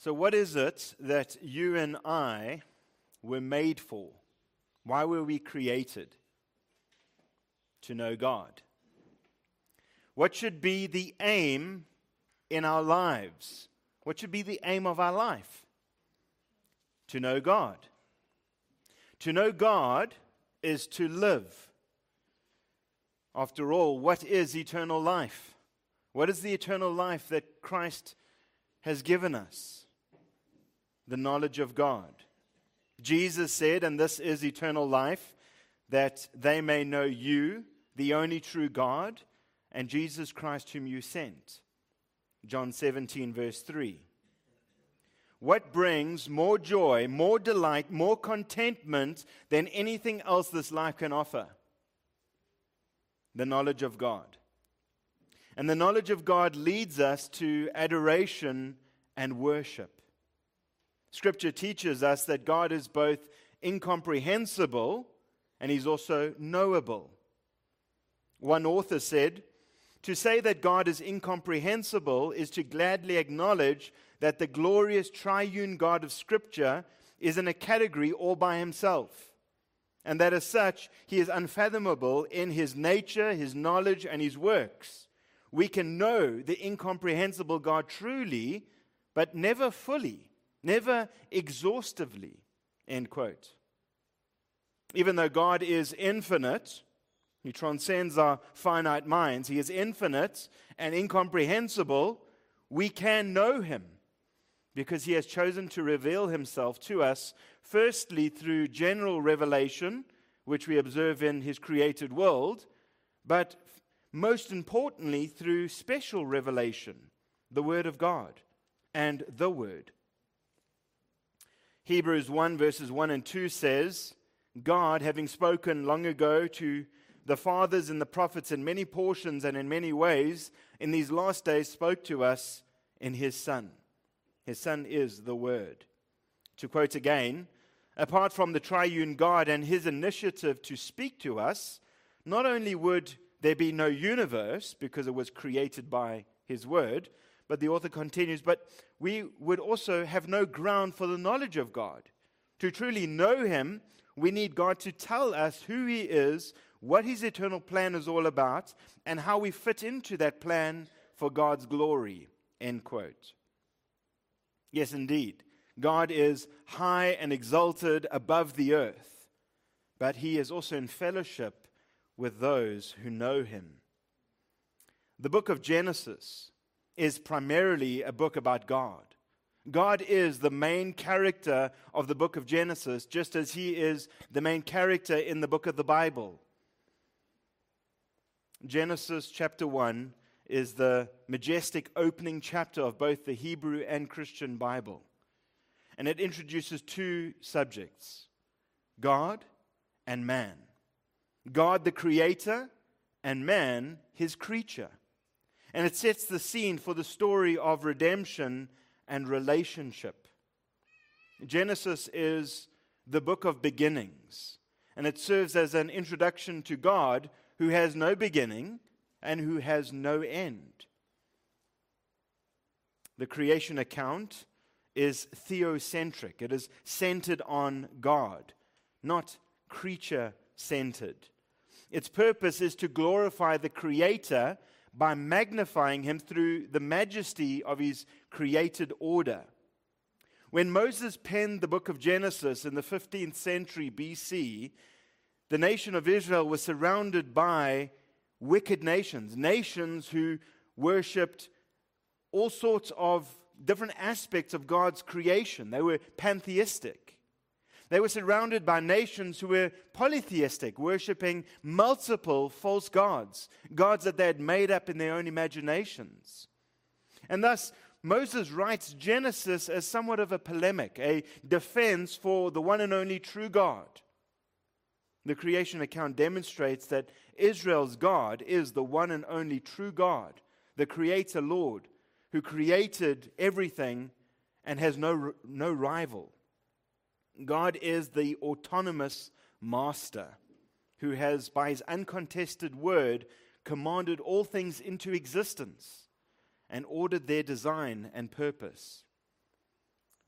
So, what is it that you and I were made for? Why were we created? To know God. What should be the aim in our lives? What should be the aim of our life? To know God. To know God is to live. After all, what is eternal life? What is the eternal life that Christ has given us? The knowledge of God. Jesus said, and this is eternal life, that they may know you, the only true God, and Jesus Christ, whom you sent. John 17, verse 3. What brings more joy, more delight, more contentment than anything else this life can offer? The knowledge of God. And the knowledge of God leads us to adoration and worship. Scripture teaches us that God is both incomprehensible and he's also knowable. One author said, To say that God is incomprehensible is to gladly acknowledge that the glorious triune God of Scripture is in a category all by himself, and that as such he is unfathomable in his nature, his knowledge, and his works. We can know the incomprehensible God truly, but never fully never exhaustively. End quote. Even though God is infinite, He transcends our finite minds, He is infinite and incomprehensible, we can know Him because He has chosen to reveal Himself to us, firstly through general revelation, which we observe in His created world, but most importantly through special revelation, the Word of God and the Word. Hebrews 1, verses 1 and 2 says, God, having spoken long ago to the fathers and the prophets in many portions and in many ways, in these last days spoke to us in his Son. His Son is the Word. To quote again, apart from the triune God and his initiative to speak to us, not only would there be no universe because it was created by his Word, but the author continues, but we would also have no ground for the knowledge of God. To truly know Him, we need God to tell us who He is, what His eternal plan is all about, and how we fit into that plan for God's glory. End quote. Yes, indeed. God is high and exalted above the earth, but He is also in fellowship with those who know Him. The book of Genesis is primarily a book about God. God is the main character of the book of Genesis, just as he is the main character in the book of the Bible. Genesis chapter 1 is the majestic opening chapter of both the Hebrew and Christian Bible. And it introduces two subjects God and man. God, the creator, and man, his creature and it sets the scene for the story of redemption and relationship. Genesis is the book of beginnings, and it serves as an introduction to God who has no beginning and who has no end. The creation account is theocentric, it is centered on God, not creature centered. Its purpose is to glorify the Creator by magnifying him through the majesty of his created order. When Moses penned the book of Genesis in the 15th century BC, the nation of Israel was surrounded by wicked nations, nations who worshipped all sorts of different aspects of God's creation. They were pantheistic. They were surrounded by nations who were polytheistic, worshipping multiple false gods, gods that they had made up in their own imaginations. And thus, Moses writes Genesis as somewhat of a polemic, a defense for the one and only true God. The creation account demonstrates that Israel's God is the one and only true God, the Creator Lord, who created everything and has no, no rival. God is the autonomous master who has, by his uncontested word, commanded all things into existence and ordered their design and purpose.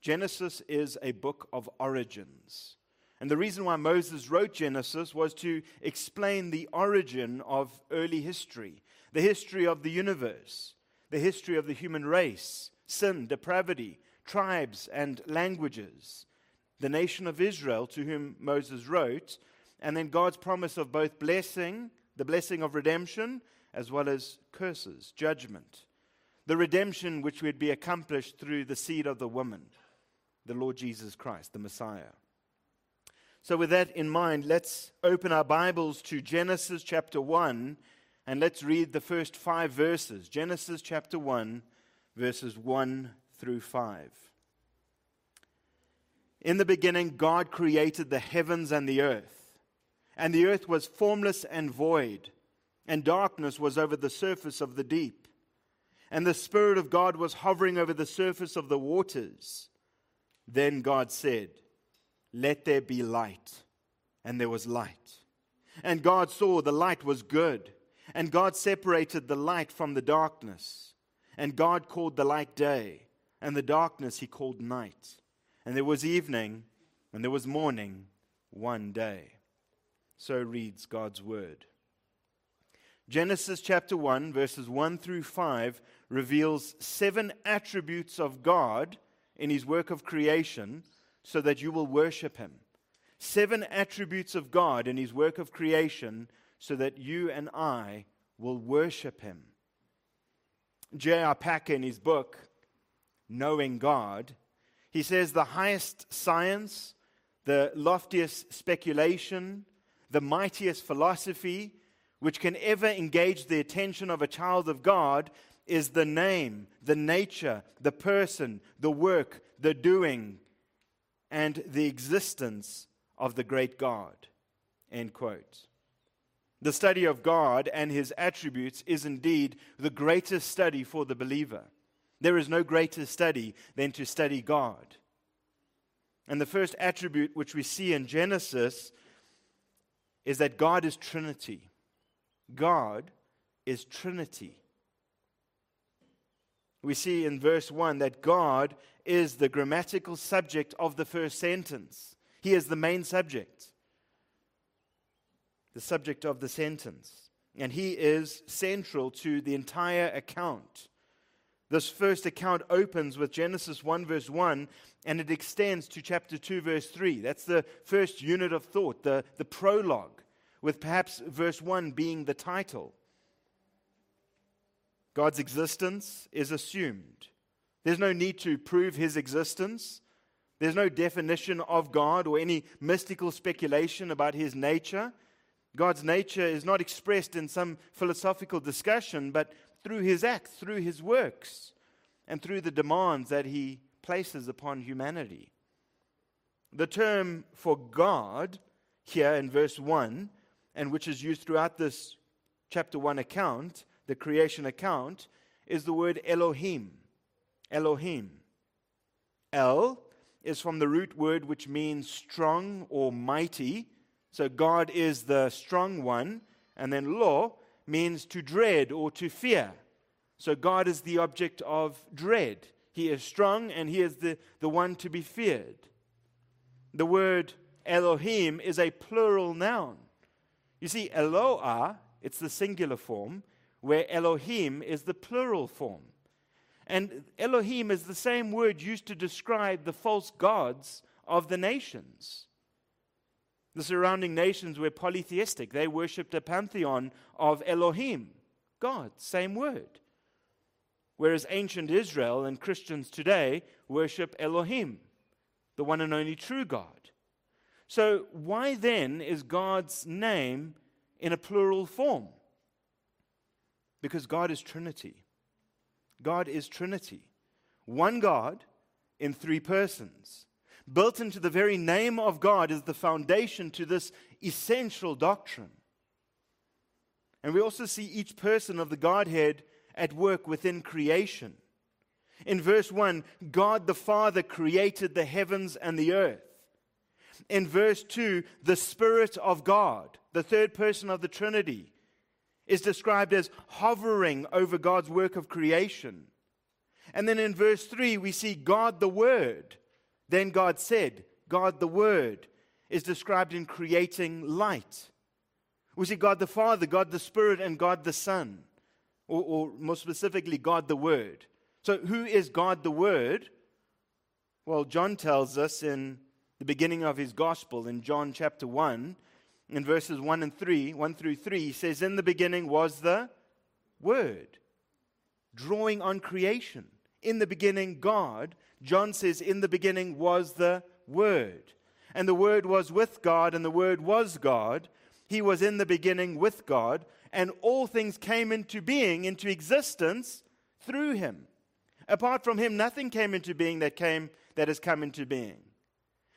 Genesis is a book of origins. And the reason why Moses wrote Genesis was to explain the origin of early history, the history of the universe, the history of the human race, sin, depravity, tribes, and languages, the nation of Israel to whom Moses wrote, and then God's promise of both blessing, the blessing of redemption, as well as curses, judgment. The redemption which would be accomplished through the seed of the woman, the Lord Jesus Christ, the Messiah. So, with that in mind, let's open our Bibles to Genesis chapter 1 and let's read the first five verses. Genesis chapter 1, verses 1 through 5. In the beginning, God created the heavens and the earth, and the earth was formless and void, and darkness was over the surface of the deep. And the Spirit of God was hovering over the surface of the waters. Then God said, Let there be light. And there was light. And God saw the light was good. And God separated the light from the darkness. And God called the light day, and the darkness he called night. And there was evening, and there was morning, one day. So reads God's word. Genesis chapter 1, verses 1 through 5, reveals seven attributes of God in his work of creation so that you will worship him. Seven attributes of God in his work of creation so that you and I will worship him. J.I. Packer, in his book, Knowing God, he says the highest science, the loftiest speculation, the mightiest philosophy which can ever engage the attention of a child of God is the name, the nature, the person, the work, the doing, and the existence of the great God. End quote. The study of God and his attributes is indeed the greatest study for the believer. There is no greater study than to study God. And the first attribute which we see in Genesis is that God is Trinity. God is Trinity. We see in verse 1 that God is the grammatical subject of the first sentence. He is the main subject the subject of the sentence. And he is central to the entire account. This first account opens with Genesis 1, verse 1, and it extends to chapter 2, verse 3. That's the first unit of thought, the, the prologue, with perhaps verse 1 being the title. God's existence is assumed. There's no need to prove his existence. There's no definition of God or any mystical speculation about his nature. God's nature is not expressed in some philosophical discussion, but through his acts, through his works, and through the demands that he places upon humanity. The term for God here in verse 1, and which is used throughout this chapter 1 account, the creation account, is the word Elohim. Elohim. El is from the root word which means strong or mighty so God is the strong one. And then lo means to dread or to fear. So God is the object of dread. He is strong and he is the, the one to be feared. The word Elohim is a plural noun. You see, Eloah, it's the singular form, where Elohim is the plural form. And Elohim is the same word used to describe the false gods of the nations. The surrounding nations were polytheistic. They worshipped a pantheon of Elohim, God, same word. Whereas ancient Israel and Christians today worship Elohim, the one and only true God. So, why then is God's name in a plural form? Because God is Trinity. God is Trinity. One God in three persons. Built into the very name of God is the foundation to this essential doctrine. And we also see each person of the Godhead at work within creation. In verse 1, God the Father created the heavens and the earth. In verse 2, the Spirit of God, the third person of the Trinity, is described as hovering over God's work of creation. And then in verse 3, we see God the Word Then God said, God the Word is described in creating light. We see God the Father, God the Spirit, and God the Son, or, or more specifically, God the Word. So, who is God the Word? Well, John tells us in the beginning of his gospel, in John chapter 1, in verses 1 and 3, 1 through 3, he says, In the beginning was the Word, drawing on creation. In the beginning, God. John says, In the beginning was the Word. And the Word was with God, and the Word was God. He was in the beginning with God, and all things came into being, into existence through him. Apart from him, nothing came into being that came that has come into being.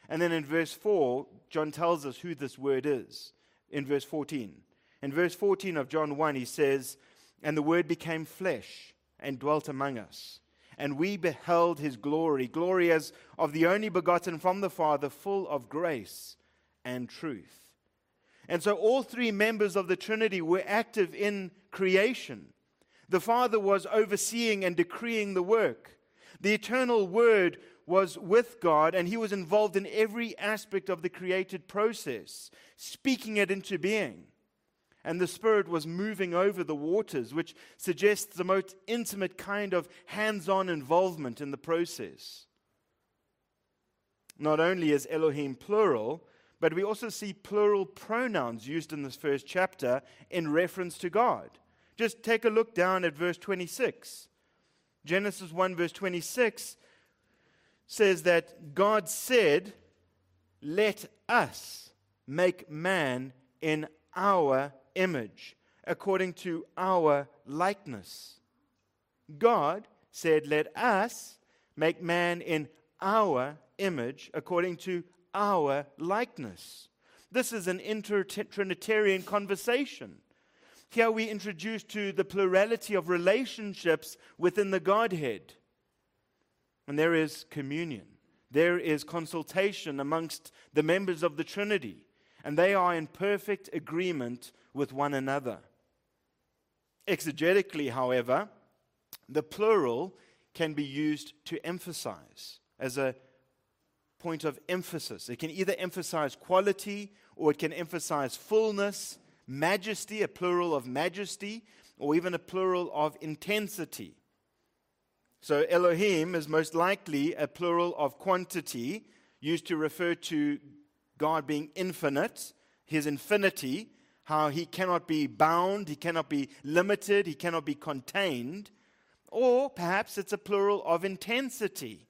And then in verse 4, John tells us who this word is. In verse 14. In verse 14 of John 1, he says, And the word became flesh and dwelt among us. And we beheld his glory, glory as of the only begotten from the Father, full of grace and truth. And so all three members of the Trinity were active in creation. The Father was overseeing and decreeing the work. The eternal Word was with God, and he was involved in every aspect of the created process, speaking it into being. And the Spirit was moving over the waters, which suggests the most intimate kind of hands on involvement in the process. Not only is Elohim plural, but we also see plural pronouns used in this first chapter in reference to God. Just take a look down at verse 26. Genesis 1, verse 26 says that God said, Let us make man in our image, according to our likeness. God said, Let us make man in our image, according to our likeness. This is an inter-Trinitarian conversation. Here we introduce to the plurality of relationships within the Godhead. And there is communion. There is consultation amongst the members of the Trinity. And they are in perfect agreement with one another. Exegetically, however, the plural can be used to emphasize as a point of emphasis. It can either emphasize quality or it can emphasize fullness, majesty, a plural of majesty, or even a plural of intensity. So Elohim is most likely a plural of quantity used to refer to God being infinite, his infinity, how he cannot be bound, he cannot be limited, he cannot be contained. Or perhaps it's a plural of intensity.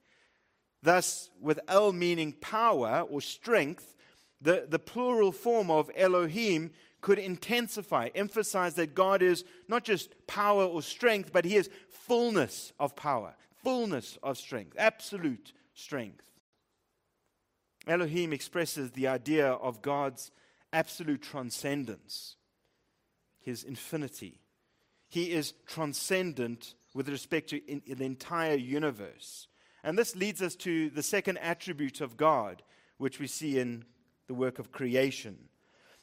Thus, with El meaning power or strength, the, the plural form of Elohim could intensify, emphasize that God is not just power or strength, but He is fullness of power, fullness of strength, absolute strength. Elohim expresses the idea of God's absolute transcendence, His infinity. He is transcendent with respect to in, in the entire universe. And this leads us to the second attribute of God, which we see in the work of creation.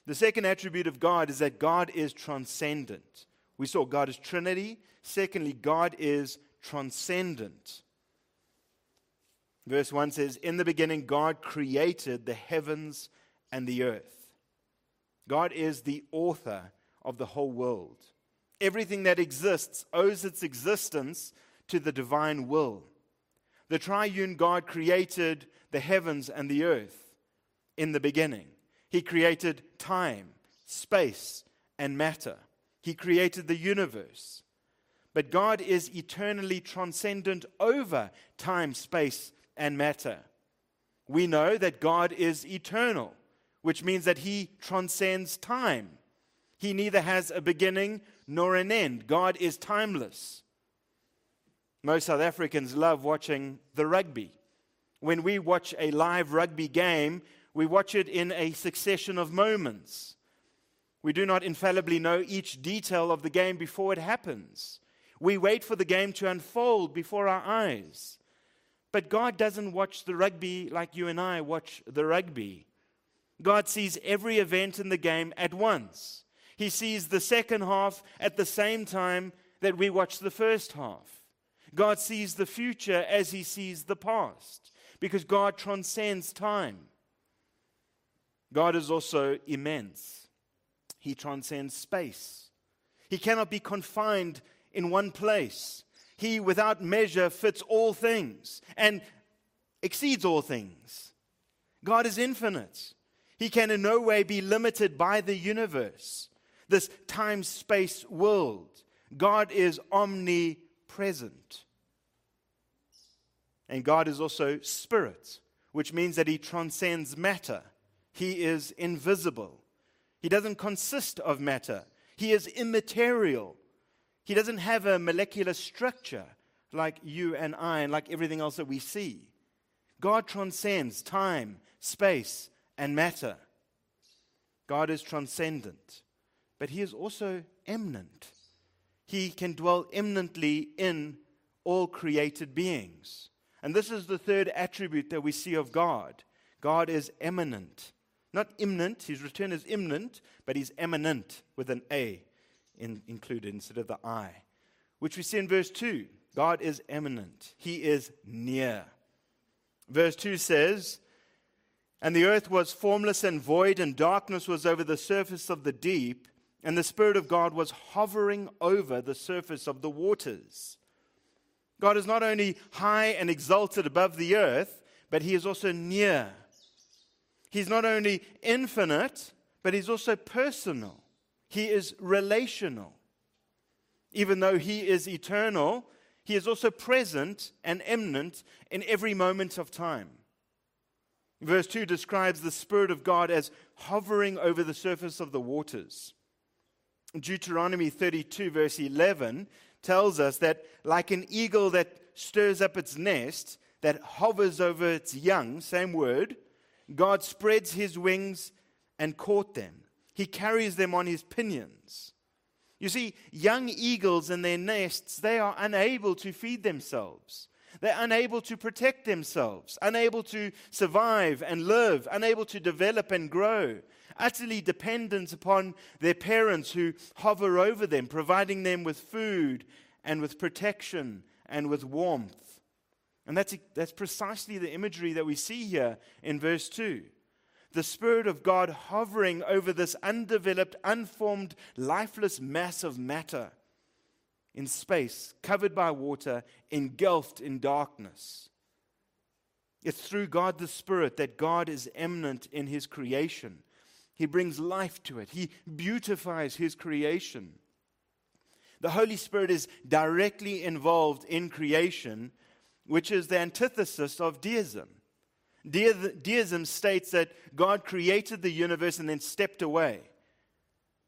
The second attribute of God is that God is transcendent. We saw God is Trinity. Secondly, God is transcendent. Verse 1 says, In the beginning, God created the heavens and the earth. God is the author of the whole world. Everything that exists owes its existence to the divine will. The triune God created the heavens and the earth in the beginning. He created time, space, and matter. He created the universe. But God is eternally transcendent over time, space, and matter. We know that God is eternal, which means that He transcends time. He neither has a beginning nor an end. God is timeless. Most South Africans love watching the rugby. When we watch a live rugby game, we watch it in a succession of moments. We do not infallibly know each detail of the game before it happens. We wait for the game to unfold before our eyes. But God doesn't watch the rugby like you and I watch the rugby. God sees every event in the game at once. He sees the second half at the same time that we watch the first half. God sees the future as he sees the past. because God transcends time. God is also immense, He transcends space. He cannot be confined in one place. He, without measure, fits all things and exceeds all things. God is infinite. He can in no way be limited by the universe, this time space world. God is omnipresent. And God is also spirit, which means that he transcends matter. He is invisible. He doesn't consist of matter. He is immaterial. He doesn't have a molecular structure like you and I and like everything else that we see. God transcends time, space, and matter. God is transcendent, but He is also eminent. He can dwell eminently in all created beings. And this is the third attribute that we see of God God is eminent. Not imminent, his return is imminent, but he's eminent with an A in, included instead of the I, which we see in verse 2. God is eminent, he is near. Verse 2 says, And the earth was formless and void, and darkness was over the surface of the deep, and the Spirit of God was hovering over the surface of the waters. God is not only high and exalted above the earth, but he is also near. He's not only infinite, but he's also personal. He is relational. Even though he is eternal, he is also present and immanent in every moment of time. Verse 2 describes the Spirit of God as hovering over the surface of the waters. Deuteronomy 32, verse 11, tells us that, like an eagle that stirs up its nest, that hovers over its young, same word, God spreads his wings and caught them. He carries them on his pinions. You see, young eagles in their nests, they are unable to feed themselves. They're unable to protect themselves, unable to survive and live, unable to develop and grow utterly dependent upon their parents who hover over them, providing them with food and with protection and with warmth. And that's, that's precisely the imagery that we see here in verse 2. The Spirit of God hovering over this undeveloped, unformed, lifeless mass of matter in space, covered by water, engulfed in darkness. It's through God the Spirit that God is eminent in His creation. He brings life to it, He beautifies His creation. The Holy Spirit is directly involved in creation, which is the antithesis of deism. Deism states that God created the universe and then stepped away.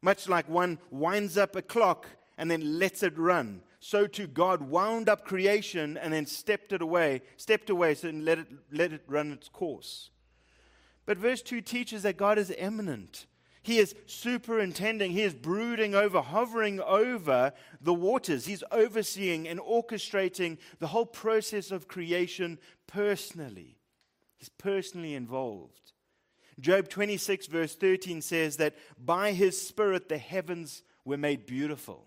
Much like one winds up a clock and then lets it run. So too God wound up creation and then stepped it away, stepped away so and let it, let it run its course. But verse 2 teaches that God is eminent. He is superintending, He is brooding over, hovering over the waters. He's overseeing and orchestrating the whole process of creation personally. He's personally involved. Job 26, verse 13 says that by His Spirit the heavens were made beautiful.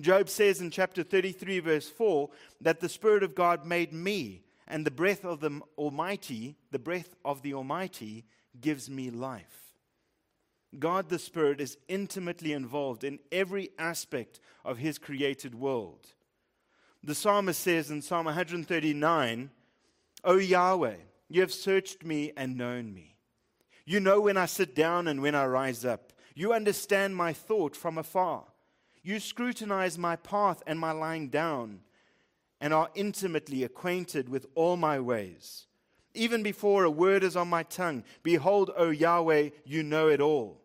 Job says in chapter 33, verse 4, that the Spirit of God made me and the breath of the Almighty, the breath of the Almighty, gives me life. God the Spirit is intimately involved in every aspect of His created world. The psalmist says in Psalm 139, O Yahweh, you have searched me and known me. You know when I sit down and when I rise up. You understand my thought from afar. You scrutinize my path and my lying down and are intimately acquainted with all my ways. Even before a word is on my tongue, behold, O Yahweh, you know it all.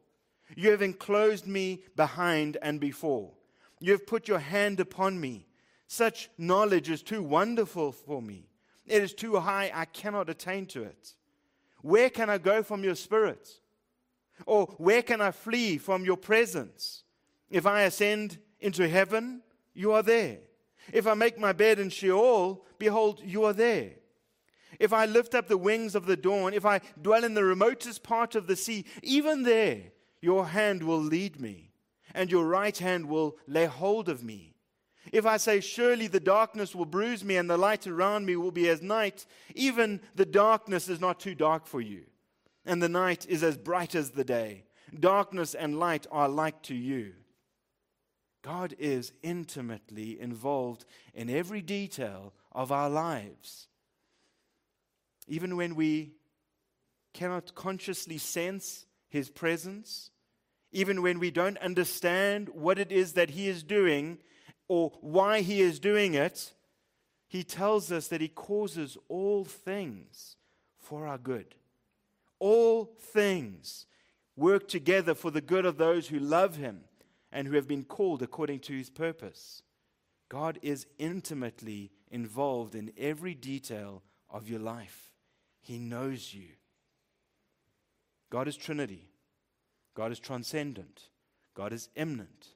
You have enclosed me behind and before. You have put your hand upon me. Such knowledge is too wonderful for me. It is too high, I cannot attain to it. Where can I go from your spirit? Or where can I flee from your presence? If I ascend into heaven, you are there. If I make my bed in Sheol, behold, you are there. If I lift up the wings of the dawn, if I dwell in the remotest part of the sea, even there your hand will lead me, and your right hand will lay hold of me. If I say, Surely the darkness will bruise me and the light around me will be as night, even the darkness is not too dark for you, and the night is as bright as the day. Darkness and light are like to you. God is intimately involved in every detail of our lives. Even when we cannot consciously sense His presence, even when we don't understand what it is that He is doing or why He is doing it, He tells us that He causes all things for our good. All things work together for the good of those who love Him and who have been called according to His purpose. God is intimately involved in every detail of your life. He knows you. God is Trinity. God is transcendent. God is immanent.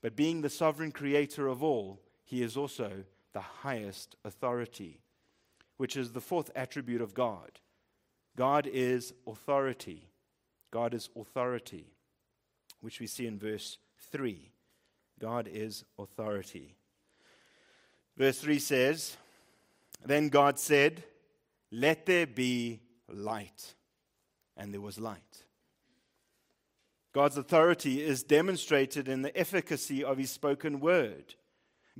But being the sovereign creator of all, he is also the highest authority, which is the fourth attribute of God. God is authority. God is authority, which we see in verse 3. God is authority. Verse 3 says, Then God said, Let there be light. And there was light. God's authority is demonstrated in the efficacy of his spoken word.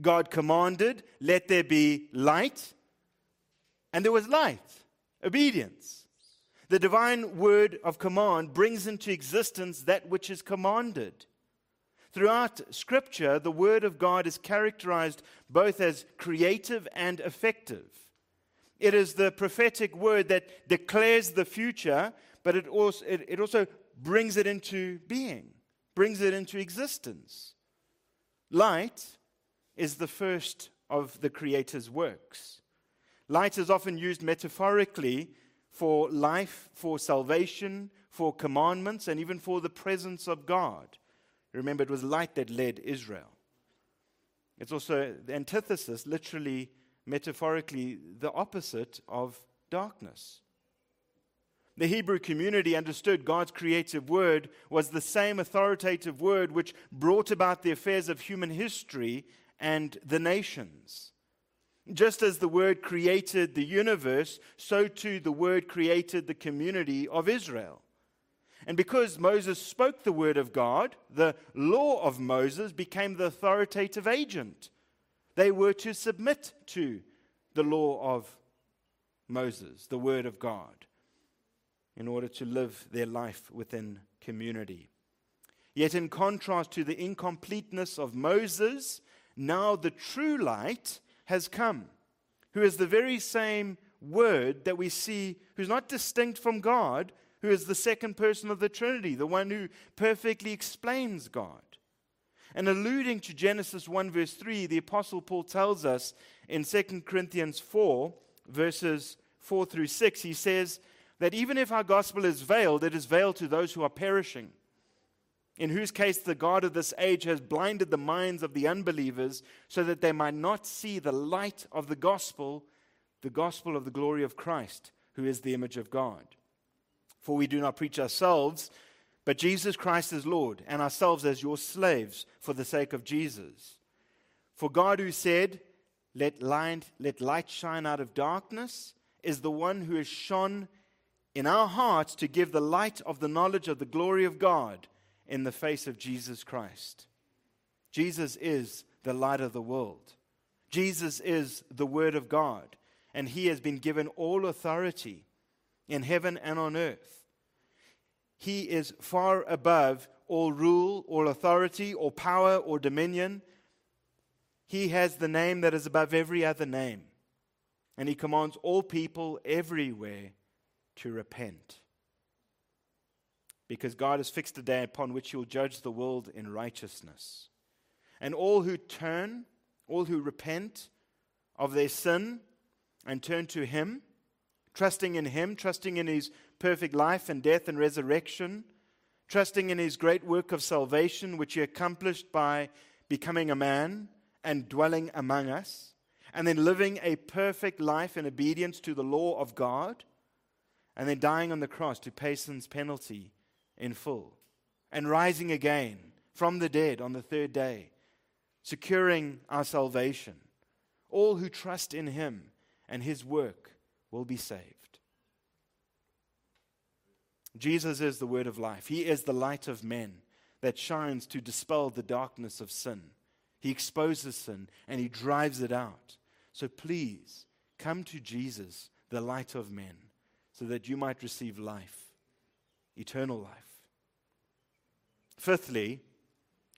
God commanded, Let there be light, and there was light. Obedience. The divine word of command brings into existence that which is commanded. Throughout Scripture, the Word of God is characterized both as creative and effective. It is the prophetic word that declares the future, but it also, it, it also brings it into being, brings it into existence. Light is the first of the Creator's works. Light is often used metaphorically for life, for salvation, for commandments, and even for the presence of God. Remember, it was light that led Israel. It's also the antithesis, literally, metaphorically, the opposite of darkness. The Hebrew community understood God's creative word was the same authoritative word which brought about the affairs of human history and the nations. Just as the word created the universe, so too the word created the community of Israel. And because Moses spoke the word of God, the law of Moses became the authoritative agent. They were to submit to the law of Moses, the word of God in order to live their life within community. Yet, in contrast to the incompleteness of Moses, now the true light has come, who is the very same word that we see, who's not distinct from God, who is the second person of the Trinity, the one who perfectly explains God. And alluding to Genesis 1, verse 3, the Apostle Paul tells us in 2 Corinthians 4, verses 4 through 6, he says, that even if our gospel is veiled, it is veiled to those who are perishing, in whose case the God of this age has blinded the minds of the unbelievers so that they might not see the light of the gospel, the gospel of the glory of Christ, who is the image of God. For we do not preach ourselves, but Jesus Christ as Lord, and ourselves as your slaves for the sake of Jesus. For God, who said, Let light, let light shine out of darkness, is the one who has shone in our hearts to give the light of the knowledge of the glory of God in the face of Jesus Christ. Jesus is the light of the world. Jesus is the Word of God, and He has been given all authority in heaven and on earth. He is far above all rule, all authority, or power, or dominion. He has the name that is above every other name, and He commands all people everywhere to repent. Because God has fixed a day upon which He will judge the world in righteousness. And all who turn, all who repent of their sin and turn to Him, trusting in Him, trusting in His perfect life and death and resurrection, trusting in His great work of salvation, which He accomplished by becoming a man and dwelling among us, and then living a perfect life in obedience to the law of God and then dying on the cross to pay sin's penalty in full, and rising again from the dead on the third day, securing our salvation. All who trust in him and his work will be saved. Jesus is the word of life. He is the light of men that shines to dispel the darkness of sin. He exposes sin and he drives it out. So please come to Jesus, the light of men, so that you might receive life, eternal life. Fifthly,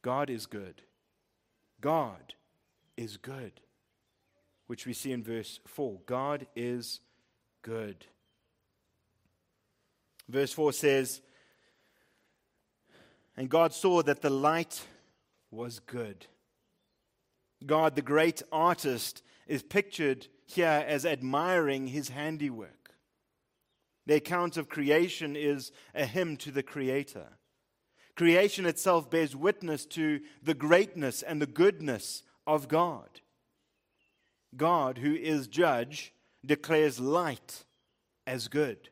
God is good. God is good, which we see in verse 4. God is good. Verse 4 says, And God saw that the light was good. God, the great artist, is pictured here as admiring his handiwork. The account of creation is a hymn to the Creator. Creation itself bears witness to the greatness and the goodness of God. God, who is judge, declares light as good.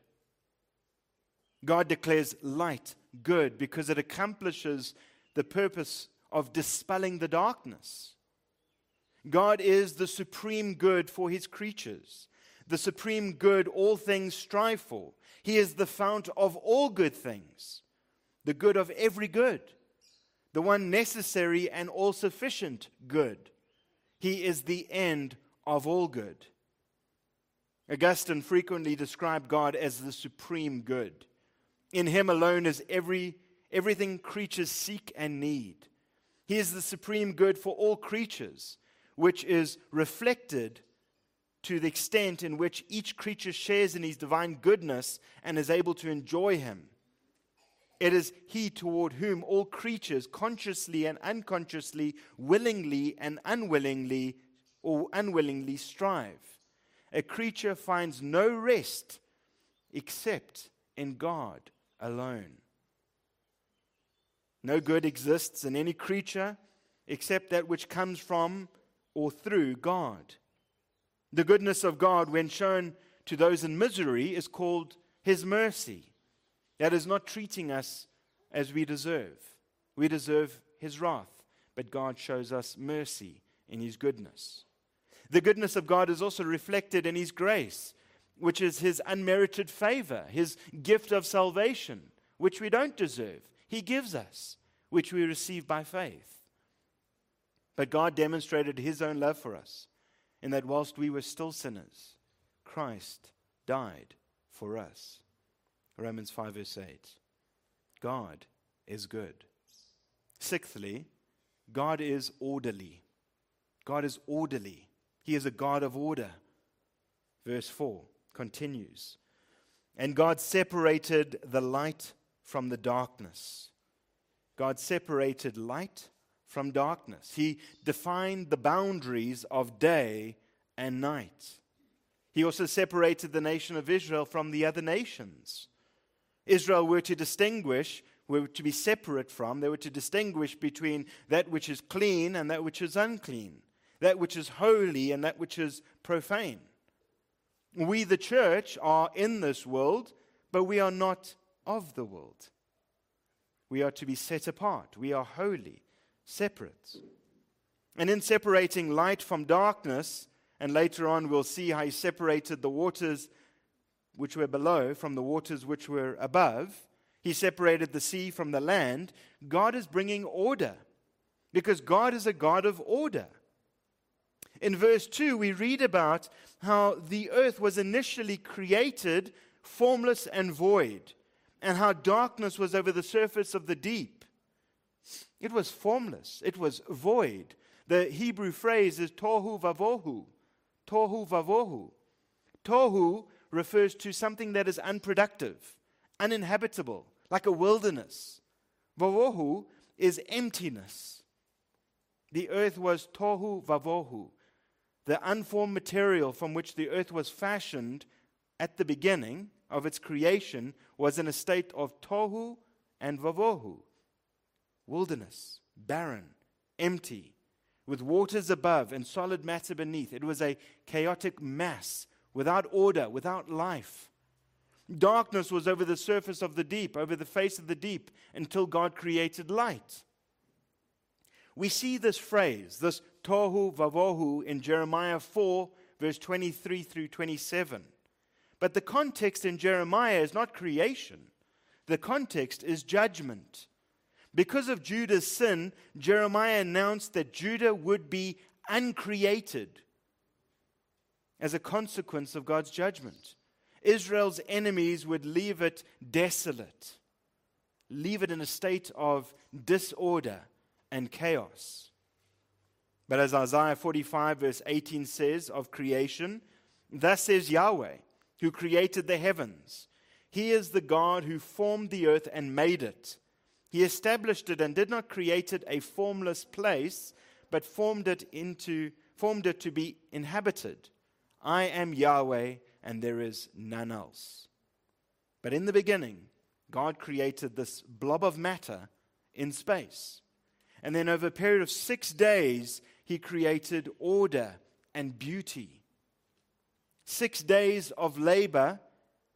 God declares light good because it accomplishes the purpose of dispelling the darkness. God is the supreme good for his creatures, the supreme good all things strive for. He is the fount of all good things the good of every good, the one necessary and all sufficient good. He is the end of all good. Augustine frequently described God as the supreme good. In him alone is every, everything creatures seek and need. He is the supreme good for all creatures, which is reflected to the extent in which each creature shares in his divine goodness and is able to enjoy him. It is He toward whom all creatures, consciously and unconsciously, willingly and unwillingly, or unwillingly strive. A creature finds no rest except in God alone. No good exists in any creature except that which comes from or through God. The goodness of God, when shown to those in misery, is called His mercy. That is not treating us as we deserve. We deserve His wrath, but God shows us mercy in His goodness. The goodness of God is also reflected in His grace, which is His unmerited favor, His gift of salvation, which we don't deserve. He gives us, which we receive by faith. But God demonstrated His own love for us in that whilst we were still sinners, Christ died for us. Romans 5, verse 8. God is good. Sixthly, God is orderly. God is orderly. He is a God of order. Verse 4 continues. And God separated the light from the darkness. God separated light from darkness. He defined the boundaries of day and night. He also separated the nation of Israel from the other nations. Israel were to distinguish, were to be separate from, they were to distinguish between that which is clean and that which is unclean, that which is holy and that which is profane. We, the church, are in this world, but we are not of the world. We are to be set apart. We are holy, separate. And in separating light from darkness, and later on we'll see how he separated the waters which were below from the waters which were above. He separated the sea from the land. God is bringing order because God is a God of order. In verse 2, we read about how the earth was initially created formless and void, and how darkness was over the surface of the deep. It was formless, it was void. The Hebrew phrase is tohu vavohu. Tohu vavohu. Tohu refers to something that is unproductive, uninhabitable, like a wilderness. Vavohu is emptiness. The earth was tohu vavohu, the unformed material from which the earth was fashioned at the beginning of its creation was in a state of tohu and vavohu, wilderness, barren, empty, with waters above and solid matter beneath. It was a chaotic mass without order, without life. Darkness was over the surface of the deep, over the face of the deep, until God created light. We see this phrase, this tohu vavohu, in Jeremiah 4, verse 23 through 27. But the context in Jeremiah is not creation, the context is judgment. Because of Judah's sin, Jeremiah announced that Judah would be uncreated as a consequence of God's judgment. Israel's enemies would leave it desolate, leave it in a state of disorder and chaos. But as Isaiah 45, verse 18 says of creation, thus says Yahweh, who created the heavens. He is the God who formed the earth and made it. He established it and did not create it a formless place, but formed it into formed it to be inhabited. I am Yahweh, and there is none else. But in the beginning, God created this blob of matter in space. And then over a period of six days, he created order and beauty. Six days of labor,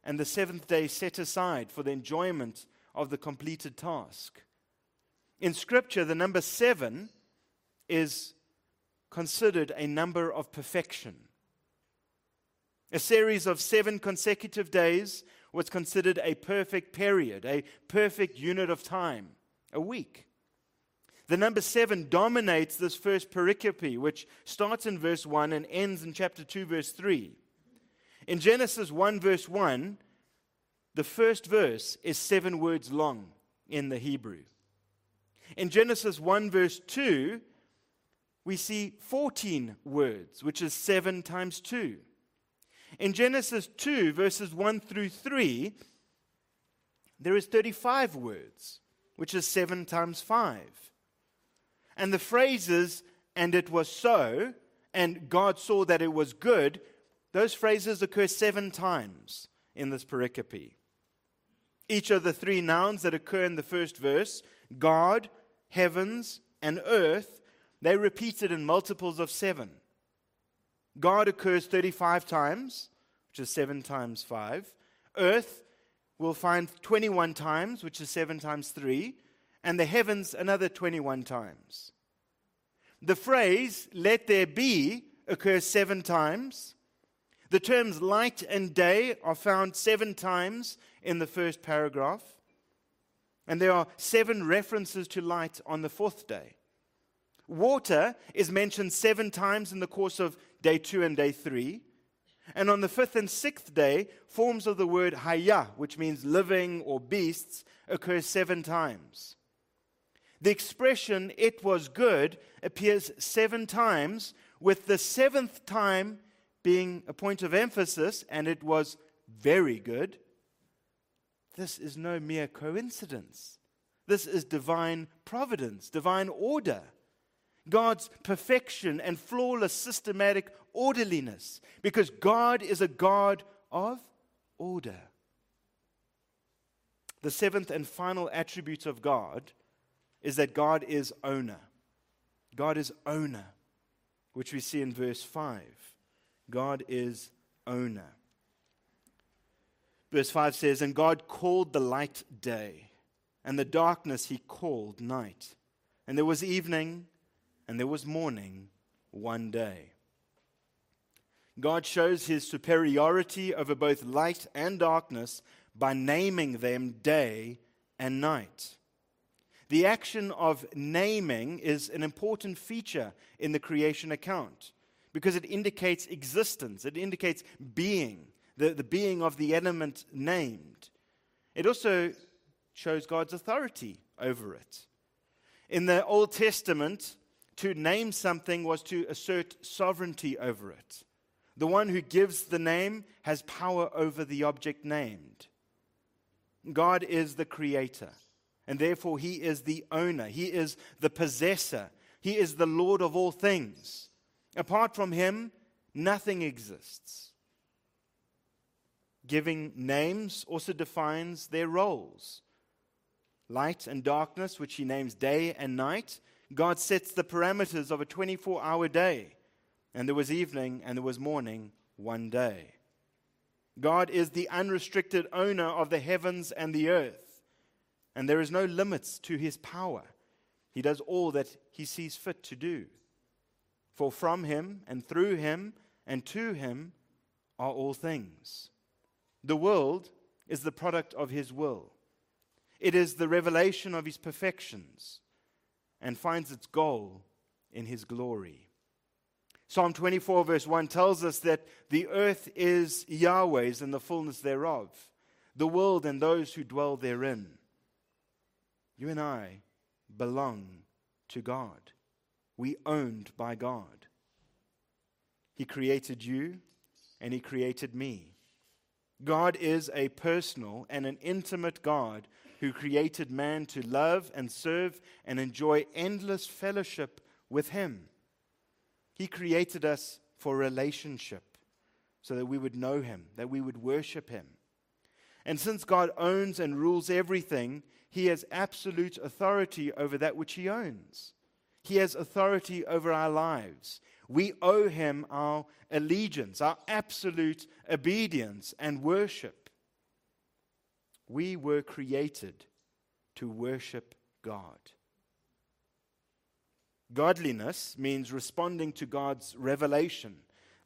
and the seventh day set aside for the enjoyment of the completed task. In Scripture, the number seven is considered a number of perfection. A series of seven consecutive days was considered a perfect period, a perfect unit of time, a week. The number seven dominates this first pericope, which starts in verse 1 and ends in chapter 2, verse 3. In Genesis 1, verse 1, the first verse is seven words long in the Hebrew. In Genesis 1, verse 2, we see 14 words, which is 7 times 2. In Genesis 2, verses 1 through 3, there is 35 words, which is 7 times 5. And the phrases, and it was so, and God saw that it was good, those phrases occur seven times in this pericope. Each of the three nouns that occur in the first verse, God, heavens, and earth, they repeated in multiples of seven. God occurs 35 times, which is 7 times 5. Earth we'll find 21 times, which is 7 times 3. And the heavens another 21 times. The phrase, let there be, occurs seven times. The terms light and day are found seven times in the first paragraph. And there are seven references to light on the fourth day. Water is mentioned seven times in the course of day two and day three. And on the fifth and sixth day, forms of the word haya, which means living or beasts, occur seven times. The expression, it was good, appears seven times, with the seventh time being a point of emphasis, and it was very good. This is no mere coincidence. This is divine providence, divine order. God's perfection and flawless systematic orderliness, because God is a God of order. The seventh and final attribute of God is that God is owner. God is owner, which we see in verse 5. God is owner. Verse 5 says, And God called the light day, and the darkness he called night. And there was evening, and there was morning one day. God shows his superiority over both light and darkness by naming them day and night. The action of naming is an important feature in the creation account because it indicates existence, it indicates being, the, the being of the element named. It also shows God's authority over it. In the Old Testament, to name something was to assert sovereignty over it. The one who gives the name has power over the object named. God is the creator, and therefore he is the owner, he is the possessor, he is the Lord of all things. Apart from him, nothing exists. Giving names also defines their roles. Light and darkness, which he names day and night, God sets the parameters of a 24 hour day. And there was evening and there was morning one day. God is the unrestricted owner of the heavens and the earth, and there is no limits to his power. He does all that he sees fit to do. For from him and through him and to him are all things. The world is the product of his will, it is the revelation of his perfections and finds its goal in his glory. Psalm 24, verse 1 tells us that the earth is Yahweh's and the fullness thereof, the world and those who dwell therein. You and I belong to God. We owned by God. He created you and he created me. God is a personal and an intimate God who created man to love and serve and enjoy endless fellowship with him. He created us for relationship so that we would know him, that we would worship him. And since God owns and rules everything, he has absolute authority over that which he owns. He has authority over our lives. We owe him our allegiance, our absolute obedience and worship. We were created to worship God. Godliness means responding to God's revelation,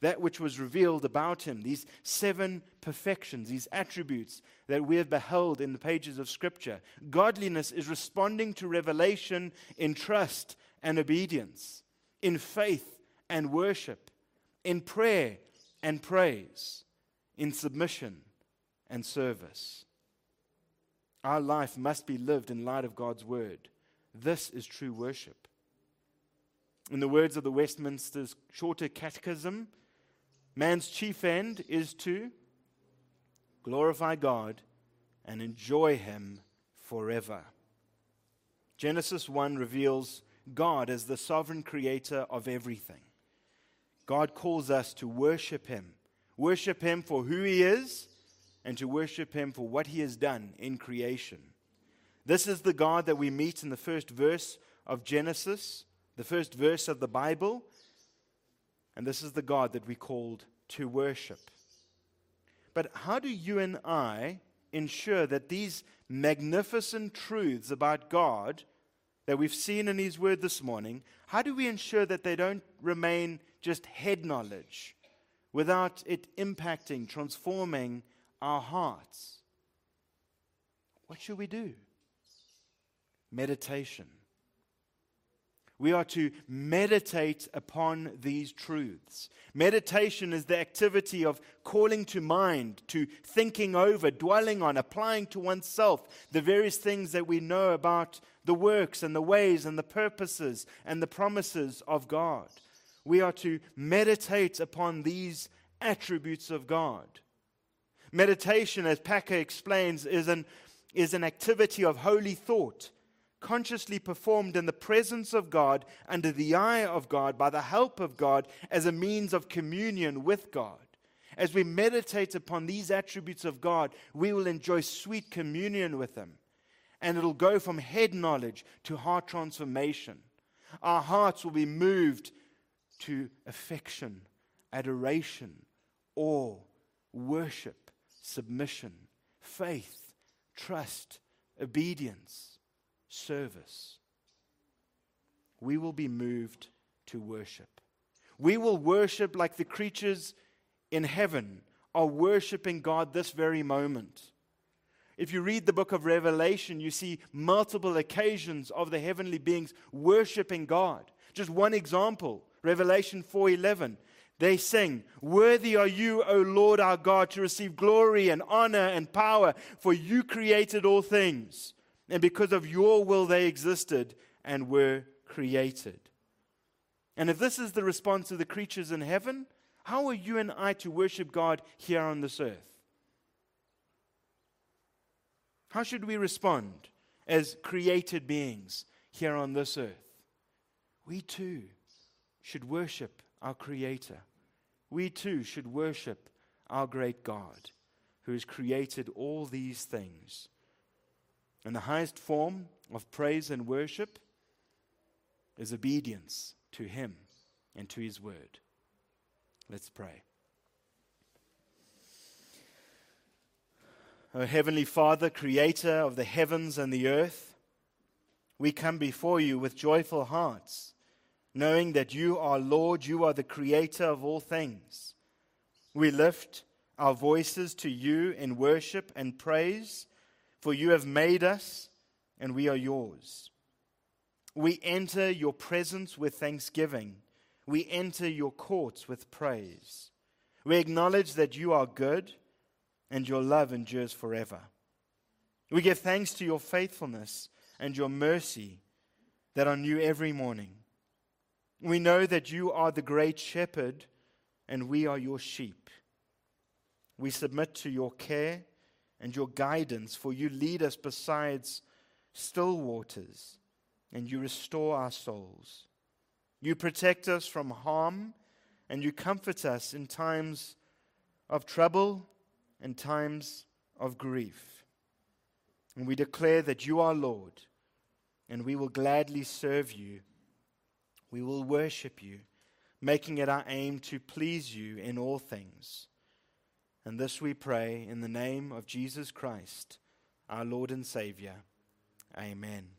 that which was revealed about him, these seven perfections, these attributes that we have beheld in the pages of Scripture. Godliness is responding to revelation in trust and obedience, in faith and worship, in prayer and praise, in submission and service. Our life must be lived in light of God's word. This is true worship. In the words of the Westminster's Shorter Catechism, man's chief end is to glorify God and enjoy Him forever. Genesis 1 reveals God as the sovereign creator of everything. God calls us to worship Him, worship Him for who He is, and to worship Him for what He has done in creation. This is the God that we meet in the first verse of Genesis the first verse of the Bible. And this is the God that we called to worship. But how do you and I ensure that these magnificent truths about God that we've seen in His Word this morning, how do we ensure that they don't remain just head knowledge without it impacting, transforming our hearts? What should we do? Meditation. We are to meditate upon these truths. Meditation is the activity of calling to mind, to thinking over, dwelling on, applying to oneself the various things that we know about the works and the ways and the purposes and the promises of God. We are to meditate upon these attributes of God. Meditation, as Packer explains, is an, is an activity of holy thought consciously performed in the presence of God, under the eye of God, by the help of God, as a means of communion with God. As we meditate upon these attributes of God, we will enjoy sweet communion with Him. And it'll go from head knowledge to heart transformation. Our hearts will be moved to affection, adoration, awe, worship, submission, faith, trust, obedience service. We will be moved to worship. We will worship like the creatures in heaven are worshiping God this very moment. If you read the book of Revelation, you see multiple occasions of the heavenly beings worshiping God. Just one example, Revelation 4:11. They sing, Worthy are you, O Lord our God, to receive glory and honor and power, for you created all things and because of your will, they existed and were created. And if this is the response of the creatures in heaven, how are you and I to worship God here on this earth? How should we respond as created beings here on this earth? We too should worship our Creator. We too should worship our great God who has created all these things. And the highest form of praise and worship is obedience to Him and to His word. Let's pray. O Heavenly Father, creator of the heavens and the earth, we come before you with joyful hearts, knowing that you are Lord, you are the creator of all things. We lift our voices to you in worship and praise, for you have made us and we are yours. We enter your presence with thanksgiving. We enter your courts with praise. We acknowledge that you are good and your love endures forever. We give thanks to your faithfulness and your mercy that are new every morning. We know that you are the great shepherd and we are your sheep. We submit to your care and your guidance, for you lead us besides still waters and you restore our souls. You protect us from harm and you comfort us in times of trouble and times of grief. And we declare that you are Lord, and we will gladly serve you. We will worship you, making it our aim to please you in all things. And this we pray in the name of Jesus Christ, our Lord and Savior. Amen.